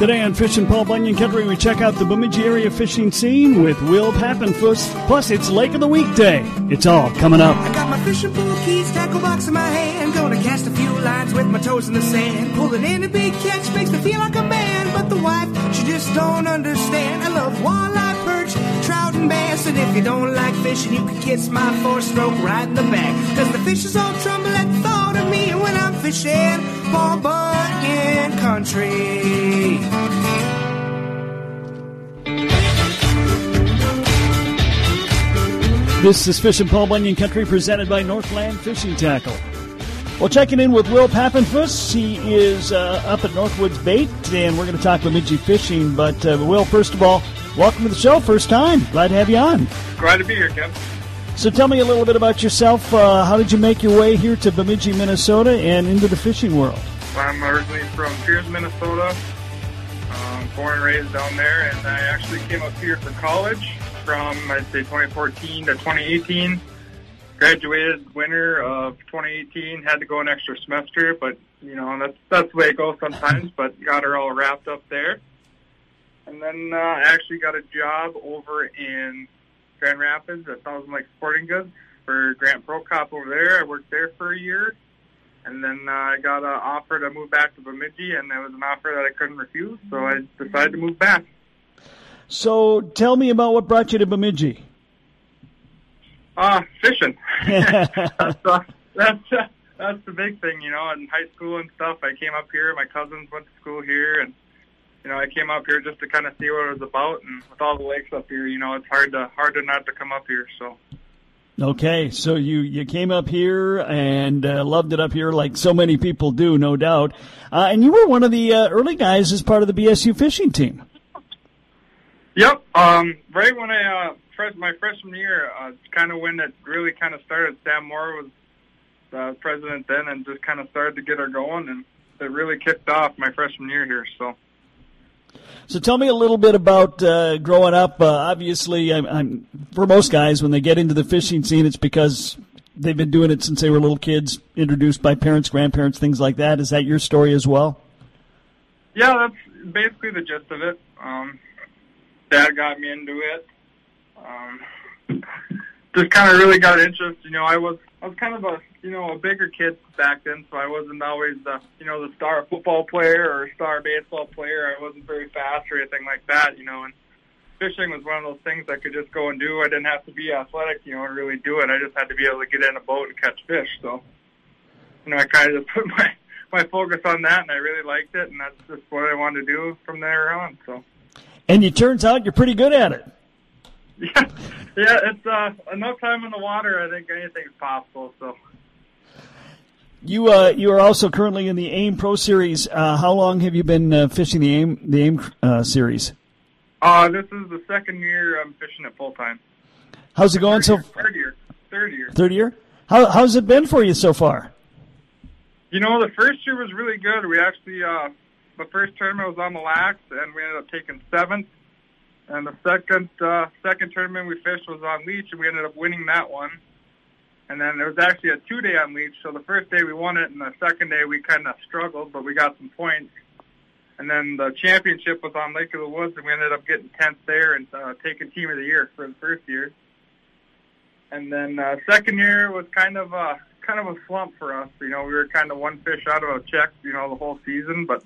Today on Fishing Paul Bunyan Country, we check out the Bemidji area fishing scene with Will Pappenfus. Plus, it's Lake of the Weekday. It's all coming up. I got my fishing pole keys, tackle box in my hand. Gonna cast a few lines with my toes in the sand. Pulling in a big catch makes me feel like a man. But the wife, she just don't understand. I love walleye, and bass. And if you don't like fishing, you can kiss my four stroke right in the back. Cause the fishes all tremble at the thought of me when I'm fishing. Paul Bunyan Country. This is Fishing Paul Bunyan Country presented by Northland Fishing Tackle. Well, checking in with Will Pappenfus. He is uh, up at Northwoods Bait, and we're going to talk Bemidji fishing. But, uh, Will, first of all, welcome to the show. First time. Glad to have you on. Glad to be here, Kev. So tell me a little bit about yourself. Uh, how did you make your way here to Bemidji, Minnesota, and into the fishing world? I'm originally from Pierz, Minnesota. Um, born and raised down there, and I actually came up here for college from, I'd say, 2014 to 2018. Graduated winter of 2018. Had to go an extra semester, but you know that's that's the way it goes sometimes. But got her all wrapped up there, and then uh, I actually got a job over in Grand Rapids at Thousand Lake Sporting Goods for Grant Prokop over there. I worked there for a year, and then uh, I got an offer to move back to Bemidji, and it was an offer that I couldn't refuse, so I decided to move back. So tell me about what brought you to Bemidji. Uh, fishing. that's uh, that's uh, that's the big thing, you know. In high school and stuff, I came up here. My cousins went to school here, and you know, I came up here just to kind of see what it was about. And with all the lakes up here, you know, it's hard to hard to not to come up here. So. Okay, so you you came up here and uh, loved it up here, like so many people do, no doubt. Uh, and you were one of the uh, early guys as part of the BSU fishing team. Yep. Um, right when I uh, fresh, my freshman year, uh, it's kind of when it really kind of started. Sam Moore was uh, president then, and just kind of started to get her going, and it really kicked off my freshman year here. So. So tell me a little bit about uh, growing up. Uh, obviously, I'm, I'm, for most guys, when they get into the fishing scene, it's because they've been doing it since they were little kids, introduced by parents, grandparents, things like that. Is that your story as well? Yeah, that's basically the gist of it. Um, Dad got me into it. Um, just kind of really got interest. You know, I was I was kind of a you know a bigger kid back then, so I wasn't always the you know the star football player or star baseball player. I wasn't very fast or anything like that. You know, and fishing was one of those things I could just go and do. I didn't have to be athletic, you know, to really do it. I just had to be able to get in a boat and catch fish. So, you know, I kind of just put my my focus on that, and I really liked it, and that's just what I wanted to do from there on. So. And it turns out you're pretty good at it. Yeah, yeah, it's uh, enough time in the water. I think anything's possible. So. You uh, you are also currently in the AIM Pro Series. Uh, how long have you been uh, fishing the AIM the AIM uh, series? Uh, this is the second year I'm fishing it full time. How's it going so? Year, third year. Third year. Third year. How how's it been for you so far? You know, the first year was really good. We actually uh, the first tournament was on the lax, and we ended up taking seventh. And the second uh, second tournament we fished was on Leech, and we ended up winning that one. And then there was actually a two day on Leech. So the first day we won it, and the second day we kind of struggled, but we got some points. And then the championship was on Lake of the Woods, and we ended up getting tenth there and uh, taking team of the year for the first year. And then uh, second year was kind of a kind of a slump for us. You know, we were kind of one fish out of a check, you know, the whole season. But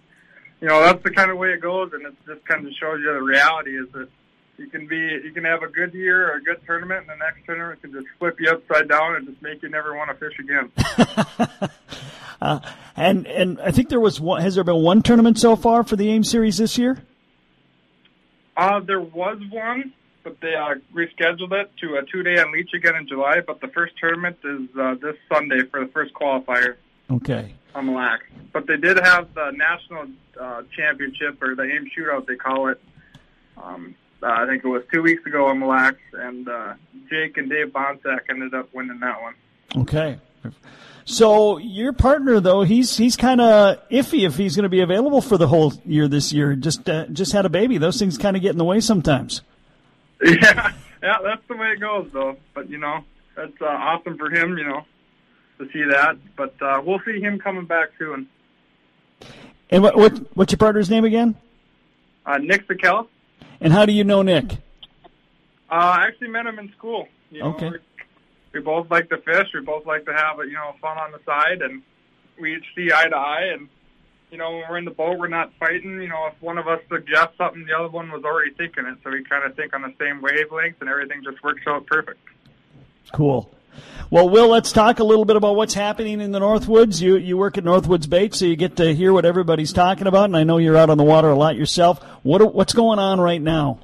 you know, that's the kind of way it goes, and it just kind of shows you the reality is that you can be you can have a good year or a good tournament, and the next tournament can just flip you upside down and just make you never want to fish again. uh, and and I think there was one. Has there been one tournament so far for the AIM series this year? Uh, there was one, but they uh, rescheduled it to a two day on Leech again in July. But the first tournament is uh, this Sunday for the first qualifier. Okay. On Mille Lacs. But they did have the national uh, championship or the AIM shootout they call it. Um, uh, I think it was two weeks ago on Mille Lacs, and uh, Jake and Dave Bonsack ended up winning that one. Okay. So your partner, though, he's he's kind of iffy if he's going to be available for the whole year this year. Just uh, just had a baby; those things kind of get in the way sometimes. Yeah, yeah, that's the way it goes, though. But you know, that's uh, awesome for him. You know, to see that. But uh, we'll see him coming back soon. And what, what what's your partner's name again? Uh, Nick Sakel. And how do you know Nick? Uh, I actually met him in school. You know, Okay. We, we both like to fish. We both like to have you know fun on the side, and we each see eye to eye. And you know, when we're in the boat, we're not fighting. You know, if one of us suggests something, the other one was already thinking it, so we kind of think on the same wavelength, and everything just works out perfect. Cool. Well, Will, let's talk a little bit about what's happening in the Northwoods. You you work at Northwoods Bait, so you get to hear what everybody's talking about, and I know you're out on the water a lot yourself. What what's going on right now?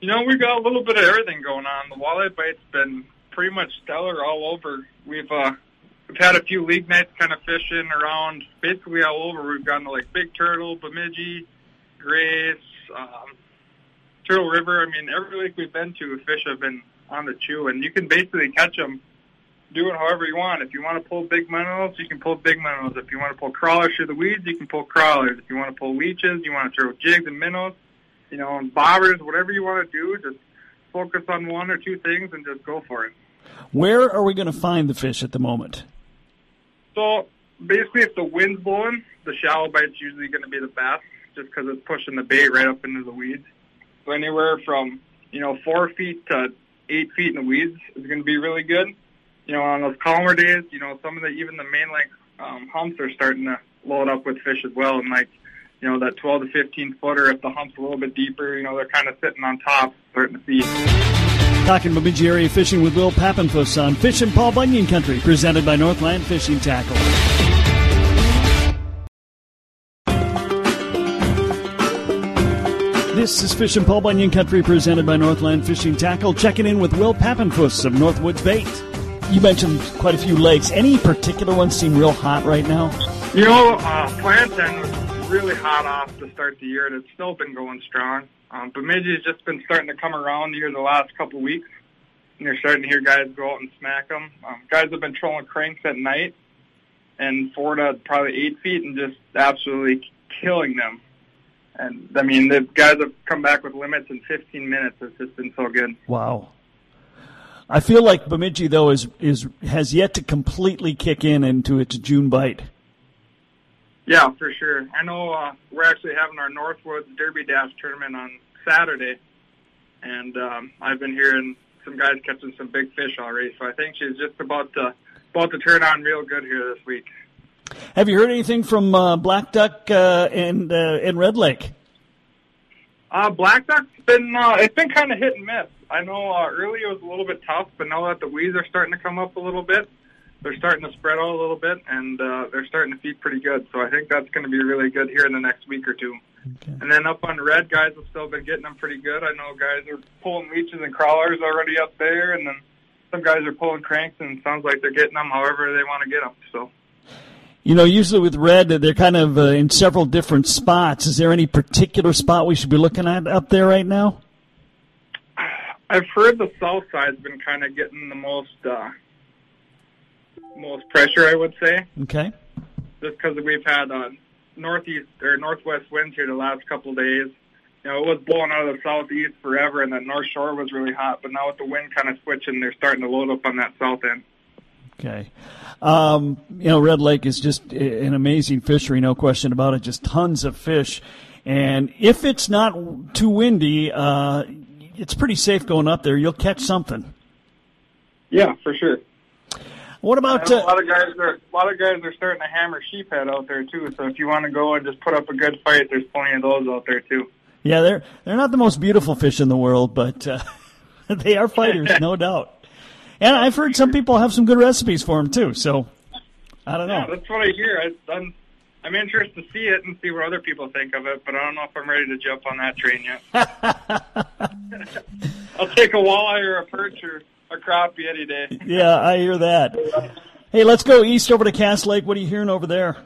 You know, we've got a little bit of everything going on. The walleye bite's been pretty much stellar all over. We've uh, we've had a few league nights kind of fishing around basically all over. We've gone to like Big Turtle, Bemidji, Grace, um, Turtle River. I mean, every lake we've been to, fish have been on the chew, and you can basically catch them doing however you want. If you want to pull big minnows, you can pull big minnows. If you want to pull crawlers through the weeds, you can pull crawlers. If you want to pull leeches, you want to throw jigs and minnows, you know, and bobbers, whatever you want to do, just focus on one or two things and just go for it. Where are we going to find the fish at the moment? So basically, if the wind's blowing, the shallow bite's usually going to be the best, just because it's pushing the bait right up into the weeds. So anywhere from you know four feet to eight feet in the weeds is going to be really good. You know, on those calmer days, you know, some of the even the main length um, humps are starting to load up with fish as well, and like you know that 12 to 15 footer, if the hump's a little bit deeper, you know, they're kind of sitting on top, starting to feed. Talking Bemidji area fishing with Will Pappenfus on Fishin' Paul Bunyan Country, presented by Northland Fishing Tackle. This is Fishin' Paul Bunyan Country, presented by Northland Fishing Tackle. Checking in with Will Pappenfus of Northwoods Bait. You mentioned quite a few lakes. Any particular ones seem real hot right now? You know, uh, Plantain was really hot off to start the year, and it's still been going strong. Um, Bemidji's just been starting to come around here the last couple weeks, and you're starting to hear guys go out and smack them. Um, guys have been trolling cranks at night, and four to probably eight feet, and just absolutely killing them. And I mean, the guys have come back with limits in 15 minutes. It's just been so good. Wow. I feel like Bemidji though is is has yet to completely kick in into its June bite. Yeah, for sure. I know uh, we're actually having our Northwoods Derby Dash tournament on Saturday, and um, I've been hearing some guys catching some big fish already. So I think she's just about to about to turn on real good here this week. Have you heard anything from uh, Black Duck uh, and uh, and Red Lake? Uh, Black Duck's been uh, it's been kind of hit and miss. I know uh, early it was a little bit tough, but now that the weeds are starting to come up a little bit, they're starting to spread out a little bit, and uh, they're starting to feed pretty good. So I think that's going to be really good here in the next week or two. Okay. And then up on red, guys have still been getting them pretty good. I know guys are pulling leeches and crawlers already up there, and then some guys are pulling cranks, and it sounds like they're getting them however they want to get them. So. You know, usually with red, they're kind of uh, in several different spots. Is there any particular spot we should be looking at up there right now? I've heard the south side's been kind of getting the most uh, most pressure, I would say, Okay. just because we've had uh, northeast or northwest winds here the last couple of days. You know, it was blowing out of the southeast forever, and that north shore was really hot. But now with the wind kind of switching, they're starting to load up on that south end. Okay. Um, you know, Red Lake is just an amazing fishery, no question about it. Just tons of fish. And if it's not too windy, uh, it's pretty safe going up there. You'll catch something. Yeah, for sure. What about know a uh, lot of guys are a lot of guys are starting to hammer sheephead out there too. So if you want to go and just put up a good fight, there's plenty of those out there too. Yeah, they're they're not the most beautiful fish in the world, but uh, they are fighters, no doubt. And I've heard some people have some good recipes for them too. So I don't Yeah, know. that's what I hear. I, I'm I'm interested to see it and see what other people think of it, but I don't know if I'm ready to jump on that train yet. I'll take a walleye or a perch or a crappie any day. Yeah, I hear that. Hey, let's go east over to Cass Lake. What are you hearing over there?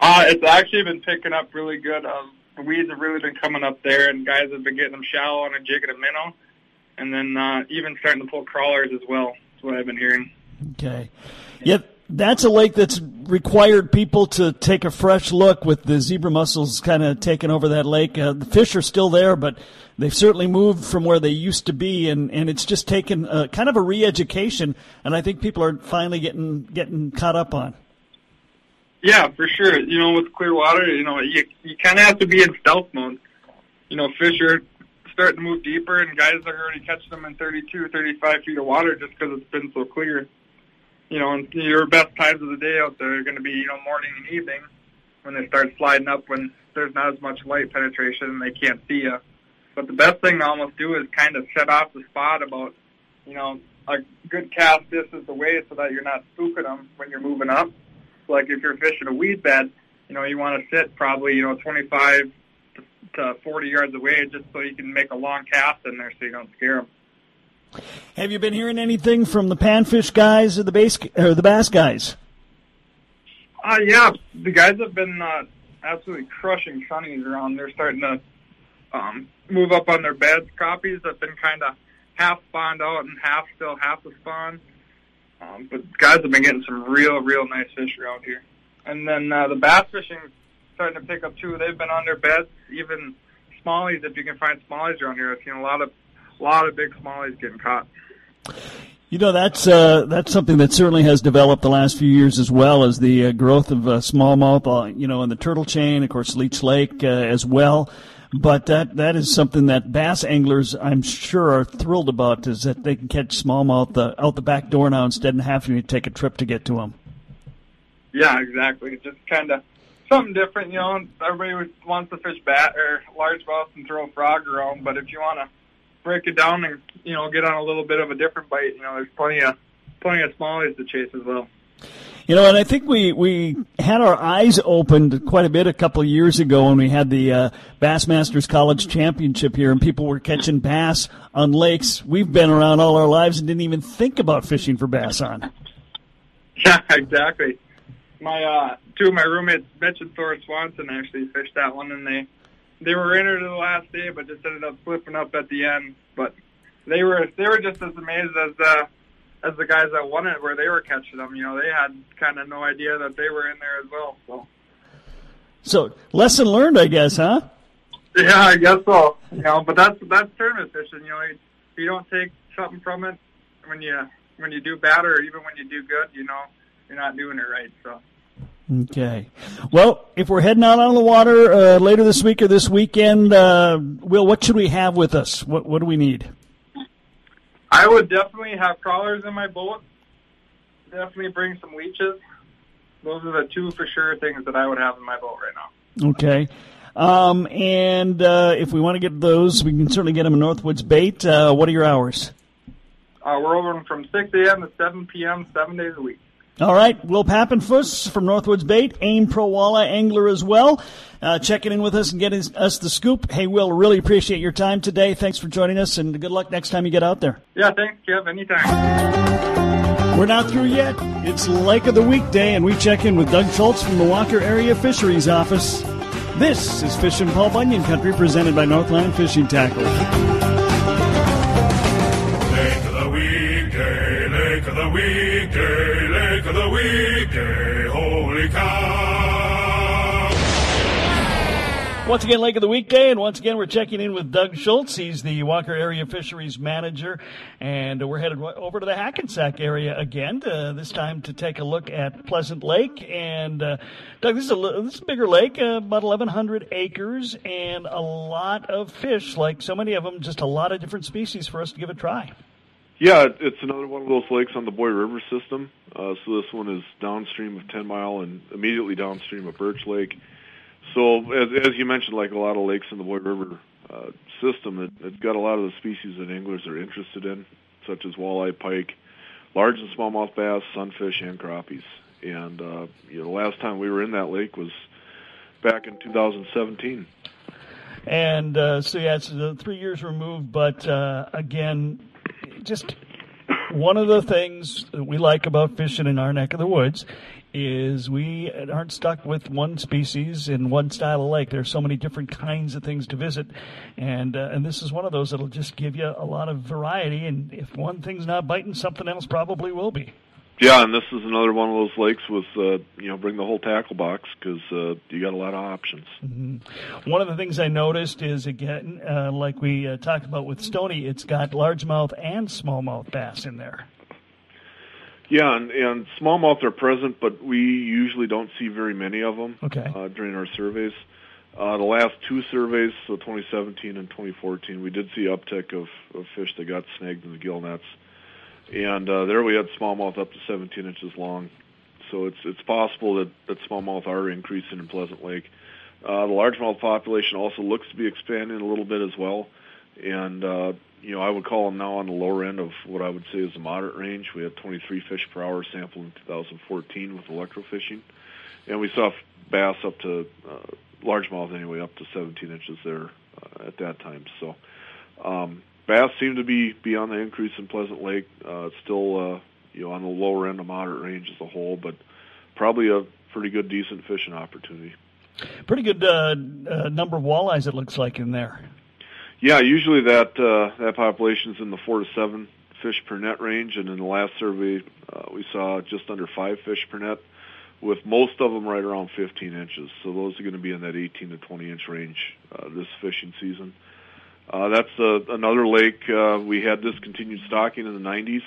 Uh, it's actually been picking up really good. Um, the weeds have really been coming up there, and guys have been getting them shallow on a jig and a minnow, and then uh, even starting to pull crawlers as well. That's what I've been hearing. Okay. Yep, that's a lake that's required people to take a fresh look with the zebra mussels kind of taking over that lake. Uh, the fish are still there, but they've certainly moved from where they used to be, and, and it's just taken uh, kind of a re-education, and I think people are finally getting getting caught up on. Yeah, for sure. You know, with clear water, you know, you you kind of have to be in stealth mode. You know, fish are starting to move deeper, and guys are already catching them in 32, 35 feet of water just because it's been so clear. You know, and your best times of the day out there are going to be, you know, morning and evening when they start sliding up when there's not as much light penetration and they can't see you. But the best thing to almost do is kind of set off the spot about, you know, a good cast distance away so that you're not spooking them when you're moving up. So like if you're fishing a weed bed, you know, you want to sit probably, you know, 25 to 40 yards away just so you can make a long cast in there so you don't scare them. Have you been hearing anything from the panfish guys or the bass or the bass guys? Uh, yeah, the guys have been uh, absolutely crushing sunnies around. They're starting to um, move up on their beds. Crappies have been kind of half spawned out and half still half the spawn. Um, but guys have been getting some real, real nice fish around here. And then uh, the bass fishing starting to pick up too. They've been on their beds, even smallies. If you can find smallies around here, I've seen a lot of, a lot of big smallies getting caught. You know that's uh, that's something that certainly has developed the last few years as well as the uh, growth of uh, smallmouth, uh, you know, in the turtle chain, of course, Leech Lake uh, as well. But that that is something that bass anglers, I'm sure, are thrilled about is that they can catch smallmouth uh, out the back door now instead of having to take a trip to get to them. Yeah, exactly. Just kind of something different, you know. Everybody wants to fish bat or largemouth and throw a frog around, but if you want to break it down and you know get on a little bit of a different bite, you know, there's plenty of plenty of smallies to chase as well. You know, and I think we, we had our eyes opened quite a bit a couple of years ago when we had the uh, Bassmasters College Championship here, and people were catching bass on lakes we've been around all our lives and didn't even think about fishing for bass on. Yeah, exactly. My uh, two of my roommates, Mitch and Thor Swanson, actually fished that one, and they they were in the last day, but just ended up slipping up at the end. But they were they were just as amazed as uh, as the guys that won it, where they were catching them. You know, they had kind of no idea that they were in there as well. So, so lesson learned, I guess, huh? Yeah, I guess so. You know, but that's that's tournament fishing. You know, if you don't take something from it when you when you do bad or even when you do good, you know, you're not doing it right. So. Okay. Well, if we're heading out on the water uh, later this week or this weekend, uh, Will, what should we have with us? What What do we need? I would definitely have crawlers in my boat. Definitely bring some leeches. Those are the two for sure things that I would have in my boat right now. Okay. Um, and uh, if we want to get those, we can certainly get them in Northwoods Bait. Uh, what are your hours? Uh, we're open from 6 a.m. to 7 p.m. seven days a week. All right, Will Pappenfus from Northwoods Bait, AIM Pro Walleye Angler as well, uh, checking in with us and getting us the scoop. Hey, Will, really appreciate your time today. Thanks for joining us, and good luck next time you get out there. Yeah, thanks, Kev. Anytime. We're not through yet. It's Lake of the Weekday, and we check in with Doug Schultz from the Walker Area Fisheries Office. This is Fishin' Paul Bunyan Country, presented by Northland Fishing Tackle. Lake of the weekday, lake of the weekday, lake of the weekday, holy cow. Once again, Lake of the Weekday, and once again, we're checking in with Doug Schultz. He's the Walker Area Fisheries Manager, and we're headed over to the Hackensack area again, to, this time to take a look at Pleasant Lake. And uh, Doug, this is a this is a bigger lake, uh, about 1,100 acres, and a lot of fish. Like so many of them, just a lot of different species for us to give a try. Yeah, it's another one of those lakes on the Boy River system. Uh, so this one is downstream of Ten Mile and immediately downstream of Birch Lake. So as, as you mentioned, like a lot of lakes in the Boy River uh, system, it, it's got a lot of the species that anglers are interested in, such as walleye, pike, large and smallmouth bass, sunfish, and crappies. And uh, you know, the last time we were in that lake was back in 2017. And uh, so yeah, it's three years removed, but uh, again, just one of the things that we like about fishing in our neck of the woods is we aren't stuck with one species in one style of lake. There's so many different kinds of things to visit, and uh, and this is one of those that'll just give you a lot of variety. And if one thing's not biting, something else probably will be. Yeah, and this is another one of those lakes with uh, you know bring the whole tackle box because uh, you got a lot of options. Mm-hmm. One of the things I noticed is again, uh, like we uh, talked about with Stony, it's got largemouth and smallmouth bass in there. Yeah, and, and smallmouth are present, but we usually don't see very many of them Okay. uh, during our surveys. Uh, the last two surveys, so 2017 and 2014, we did see uptick of, of fish that got snagged in the gill nets, and uh, there we had smallmouth up to 17 inches long. So it's it's possible that, that smallmouth are increasing in Pleasant Lake. Uh, the largemouth population also looks to be expanding a little bit as well, and uh, you know I would call them now on the lower end of what I would say is a moderate range. We had 23 fish per hour sampled in 2014 with electrofishing, and we saw bass up to uh, largemouth anyway up to 17 inches there uh, at that time. So um, bass seem to be be on the increase in Pleasant Lake. Uh, it's still uh, you know on the lower end of moderate range as a whole, but probably a pretty good decent fishing opportunity. Pretty good uh, uh, number of walleyes, it looks like, in there. Yeah, usually that uh, that population's in the four to seven fish per net range, and in the last survey uh, we saw just under five fish per net, with most of them right around 15 inches. So those are going to be in that 18 to 20 inch range uh, this fishing season. Uh, that's uh, another lake uh, we had discontinued stocking in the 90s.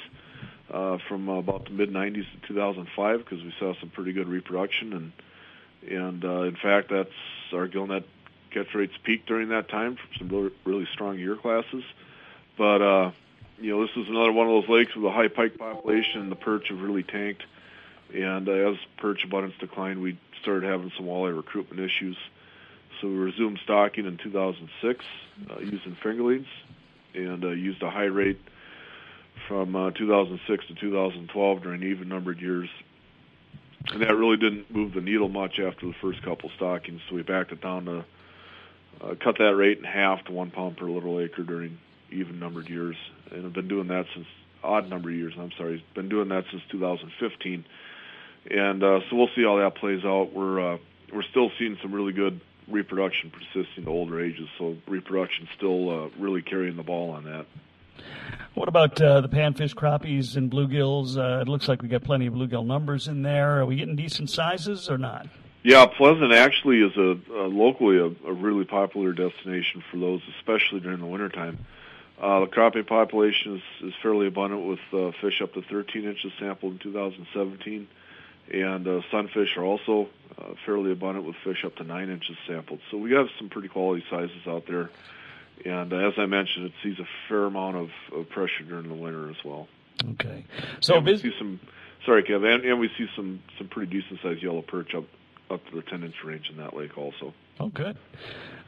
Uh, from uh, about the mid 90s to 2005 because we saw some pretty good reproduction and and uh, in fact that's our gillnet catch rates peaked during that time for some really, really strong year classes. But uh, you know, this is another one of those lakes with a high pike population, and the perch have really tanked. And uh, as perch abundance declined, we started having some walleye recruitment issues. So we resumed stocking in 2006 uh, using fingerlings, and uh, used a high rate from uh, 2006 to 2012 during even-numbered years and that really didn't move the needle much after the first couple stockings. So we backed it down to uh, cut that rate in half to one pound per littoral acre during even numbered years, and I've been doing that since odd number of years. I'm sorry, been doing that since 2015, and uh, so we'll see how that plays out. We're uh, we're still seeing some really good reproduction persisting to older ages, so reproduction still uh, really carrying the ball on that. What about uh, the panfish, crappies, and bluegills? Uh, it looks like we got plenty of bluegill numbers in there. Are we getting decent sizes or not? Yeah, Pleasant actually is a, a locally a, a really popular destination for those, especially during the wintertime. Uh, the crappie population is, is fairly abundant with uh, fish up to 13 inches sampled in 2017, and uh, sunfish are also uh, fairly abundant with fish up to 9 inches sampled. So we have some pretty quality sizes out there, and uh, as I mentioned, it sees a fair amount of, of pressure during the winter as well. Okay. So and we bus- see some, sorry, Kev, and, and we see some some pretty decent sized yellow perch up up to the 10 inch range in that lake also. Oh, good.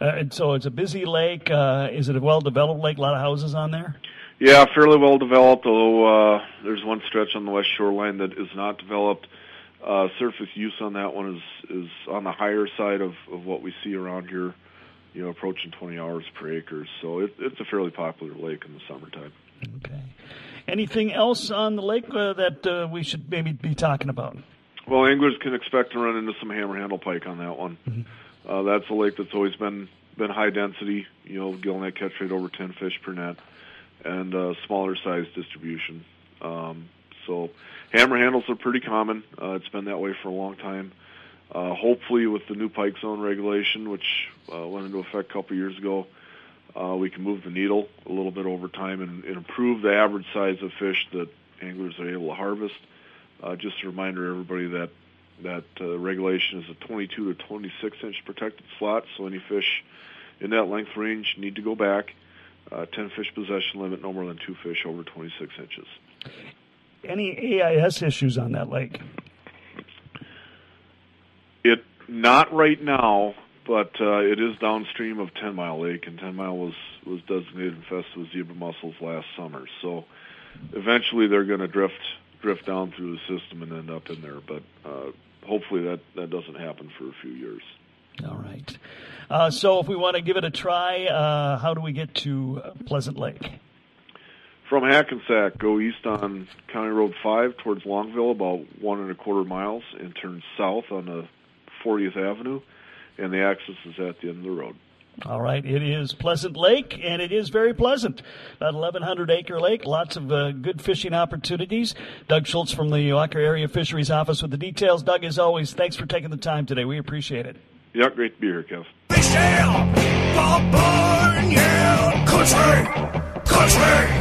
Uh, and so it's a busy lake. Uh, is it a well developed lake? A lot of houses on there? Yeah, fairly well developed, although uh, there's one stretch on the west shoreline that is not developed. Uh, surface use on that one is, is on the higher side of, of what we see around here, you know, approaching 20 hours per acre. So it, it's a fairly popular lake in the summertime. Okay. Anything else on the lake uh, that uh, we should maybe be talking about? Well, anglers can expect to run into some hammer handle pike on that one. Uh, that's a lake that's always been been high density. You know, gill net catch rate over 10 fish per net, and uh, smaller size distribution. Um, so, hammer handles are pretty common. Uh, it's been that way for a long time. Uh, hopefully, with the new pike zone regulation, which uh, went into effect a couple years ago, uh, we can move the needle a little bit over time and, and improve the average size of fish that anglers are able to harvest. Uh, just a reminder, everybody, that that uh, regulation is a 22 to 26 inch protected slot, so any fish in that length range need to go back. Uh, 10 fish possession limit, no more than two fish over 26 inches. Any AIS issues on that lake? It not right now, but uh, it is downstream of Ten Mile Lake, and Ten Mile was was designated infested with zebra mussels last summer. So eventually they're going to drift drift down through the system and end up in there. But uh, hopefully that that doesn't happen for a few years. All right. Uh, so if we want to give it a try, uh, how do we get to Pleasant Lake? From Hackensack, go east on County Road 5 towards Longville, about one and a quarter miles, and turn south on the 40th Avenue, and the access is at the end of the road. All right, it is Pleasant Lake, and it is very pleasant. About 1,100 acre lake, lots of uh, good fishing opportunities. Doug Schultz from the Walker Area Fisheries Office with the details. Doug, as always, thanks for taking the time today. We appreciate it. Yeah, great to be here, Kev. Fish ale, the barn, yeah, country, country.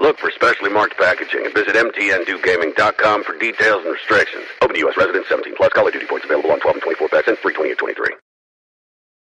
Look for specially marked packaging and visit mtndewgaming.com for details and restrictions. Open to U.S. residents 17 plus. Of Duty points available on 12 and 24 packs and free 28 23.